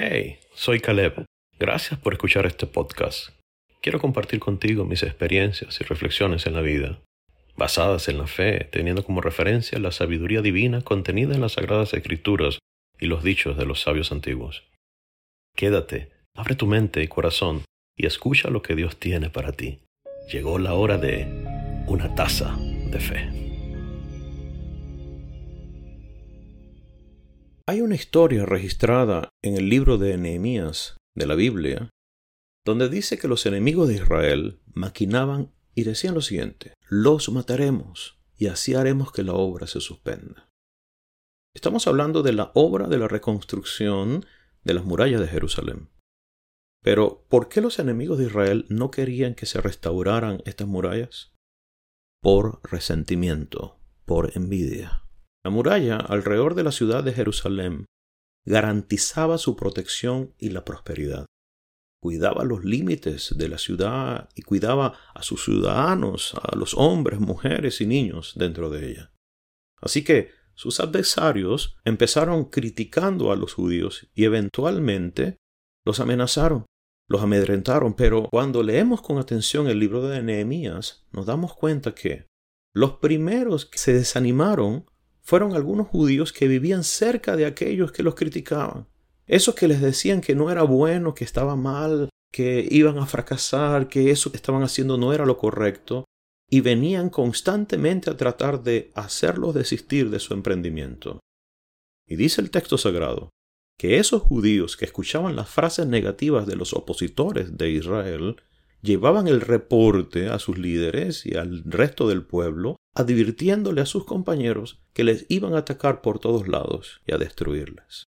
Hey, soy Caleb. Gracias por escuchar este podcast. Quiero compartir contigo mis experiencias y reflexiones en la vida, basadas en la fe, teniendo como referencia la sabiduría divina contenida en las Sagradas Escrituras y los dichos de los sabios antiguos. Quédate, abre tu mente y corazón y escucha lo que Dios tiene para ti. Llegó la hora de una taza de fe. Hay una historia registrada en el libro de Nehemías de la Biblia, donde dice que los enemigos de Israel maquinaban y decían lo siguiente, los mataremos y así haremos que la obra se suspenda. Estamos hablando de la obra de la reconstrucción de las murallas de Jerusalén. Pero, ¿por qué los enemigos de Israel no querían que se restauraran estas murallas? Por resentimiento, por envidia. La muralla alrededor de la ciudad de Jerusalén garantizaba su protección y la prosperidad. Cuidaba los límites de la ciudad y cuidaba a sus ciudadanos, a los hombres, mujeres y niños dentro de ella. Así que sus adversarios empezaron criticando a los judíos y eventualmente los amenazaron, los amedrentaron, pero cuando leemos con atención el libro de Nehemías, nos damos cuenta que los primeros que se desanimaron fueron algunos judíos que vivían cerca de aquellos que los criticaban. Esos que les decían que no era bueno, que estaba mal, que iban a fracasar, que eso que estaban haciendo no era lo correcto, y venían constantemente a tratar de hacerlos desistir de su emprendimiento. Y dice el texto sagrado que esos judíos que escuchaban las frases negativas de los opositores de Israel llevaban el reporte a sus líderes y al resto del pueblo advirtiéndole a sus compañeros que les iban a atacar por todos lados y a destruirles.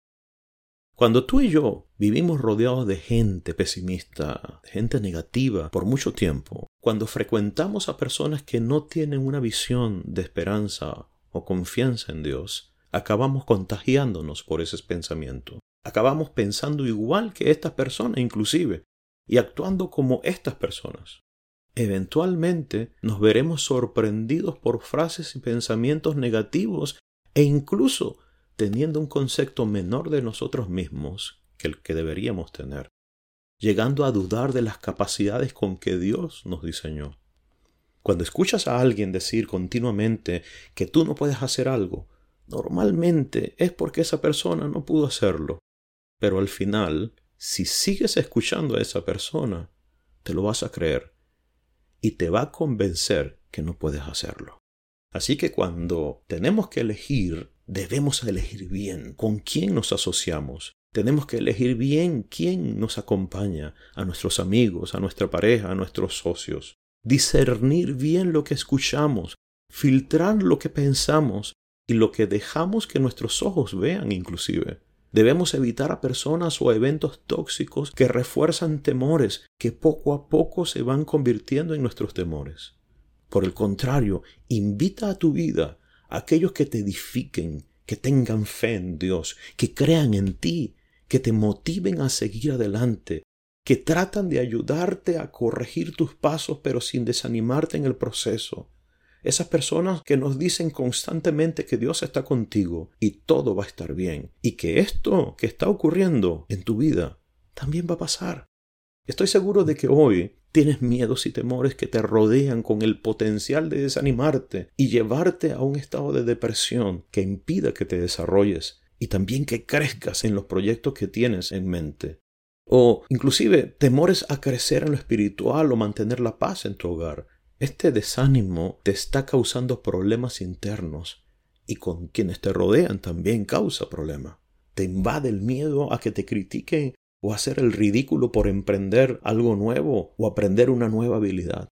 Cuando tú y yo vivimos rodeados de gente pesimista, de gente negativa por mucho tiempo, cuando frecuentamos a personas que no tienen una visión de esperanza o confianza en Dios, acabamos contagiándonos por ese pensamiento. Acabamos pensando igual que estas personas inclusive y actuando como estas personas eventualmente nos veremos sorprendidos por frases y pensamientos negativos e incluso teniendo un concepto menor de nosotros mismos que el que deberíamos tener, llegando a dudar de las capacidades con que Dios nos diseñó. Cuando escuchas a alguien decir continuamente que tú no puedes hacer algo, normalmente es porque esa persona no pudo hacerlo. Pero al final, si sigues escuchando a esa persona, te lo vas a creer y te va a convencer que no puedes hacerlo. Así que cuando tenemos que elegir, debemos elegir bien con quién nos asociamos. Tenemos que elegir bien quién nos acompaña, a nuestros amigos, a nuestra pareja, a nuestros socios. Discernir bien lo que escuchamos, filtrar lo que pensamos y lo que dejamos que nuestros ojos vean inclusive. Debemos evitar a personas o eventos tóxicos que refuerzan temores que poco a poco se van convirtiendo en nuestros temores. Por el contrario, invita a tu vida a aquellos que te edifiquen, que tengan fe en Dios, que crean en ti, que te motiven a seguir adelante, que tratan de ayudarte a corregir tus pasos pero sin desanimarte en el proceso, esas personas que nos dicen constantemente que Dios está contigo y todo va a estar bien y que esto que está ocurriendo en tu vida también va a pasar. Estoy seguro de que hoy tienes miedos y temores que te rodean con el potencial de desanimarte y llevarte a un estado de depresión que impida que te desarrolles y también que crezcas en los proyectos que tienes en mente. O inclusive temores a crecer en lo espiritual o mantener la paz en tu hogar. Este desánimo te está causando problemas internos y con quienes te rodean también causa problemas. Te invade el miedo a que te critiquen o hacer el ridículo por emprender algo nuevo o aprender una nueva habilidad.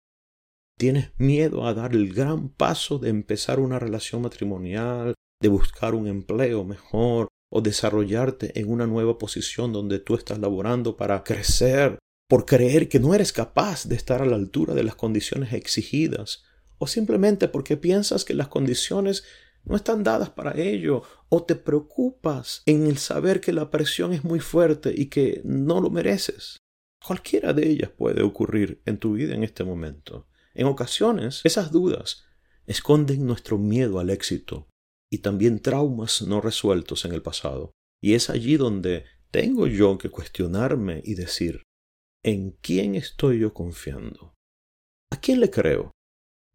Tienes miedo a dar el gran paso de empezar una relación matrimonial, de buscar un empleo mejor o desarrollarte en una nueva posición donde tú estás laborando para crecer por creer que no eres capaz de estar a la altura de las condiciones exigidas, o simplemente porque piensas que las condiciones no están dadas para ello, o te preocupas en el saber que la presión es muy fuerte y que no lo mereces. Cualquiera de ellas puede ocurrir en tu vida en este momento. En ocasiones, esas dudas esconden nuestro miedo al éxito y también traumas no resueltos en el pasado. Y es allí donde tengo yo que cuestionarme y decir, ¿en quién estoy yo confiando? ¿A quién le creo?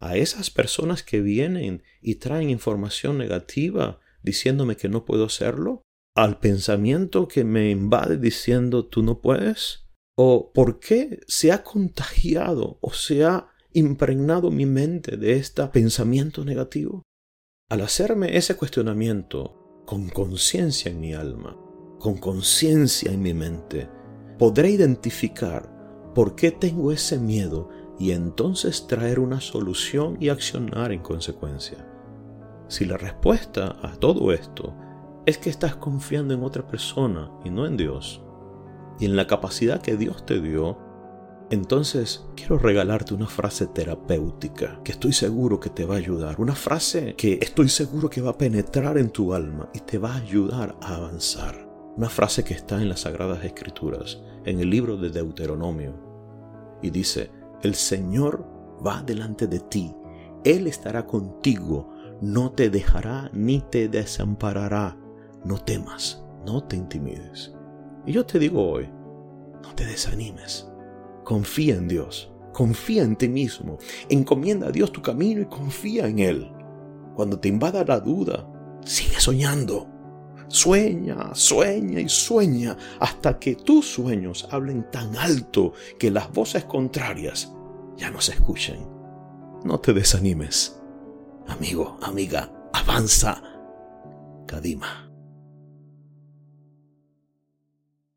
¿A esas personas que vienen y traen información negativa diciéndome que no puedo hacerlo? ¿Al pensamiento que me invade diciendo tú no puedes? ¿O por qué se ha contagiado o se ha impregnado mi mente de este pensamiento negativo? Al hacerme ese cuestionamiento con conciencia en mi alma, con conciencia en mi mente, podré identificar por qué tengo ese miedo y entonces traer una solución y accionar en consecuencia. Si la respuesta a todo esto es que estás confiando en otra persona y no en Dios, y en la capacidad que Dios te dio, entonces quiero regalarte una frase terapéutica que estoy seguro que te va a ayudar, una frase que estoy seguro que va a penetrar en tu alma y te va a ayudar a avanzar. Una frase que está en las Sagradas Escrituras, en el libro de Deuteronomio, y dice, el Señor va delante de ti, Él estará contigo, no te dejará ni te desamparará. No temas, no te intimides. Y yo te digo hoy, no te desanimes Confía en Dios, confía en ti mismo, encomienda a Dios tu camino y confía en Él. Cuando te invada la duda, sigue soñando. Sueña, sueña y sueña hasta que tus sueños hablen tan alto que las voces contrarias ya no se escuchen. No te desanimes. Amigo, amiga, avanza. Kadima.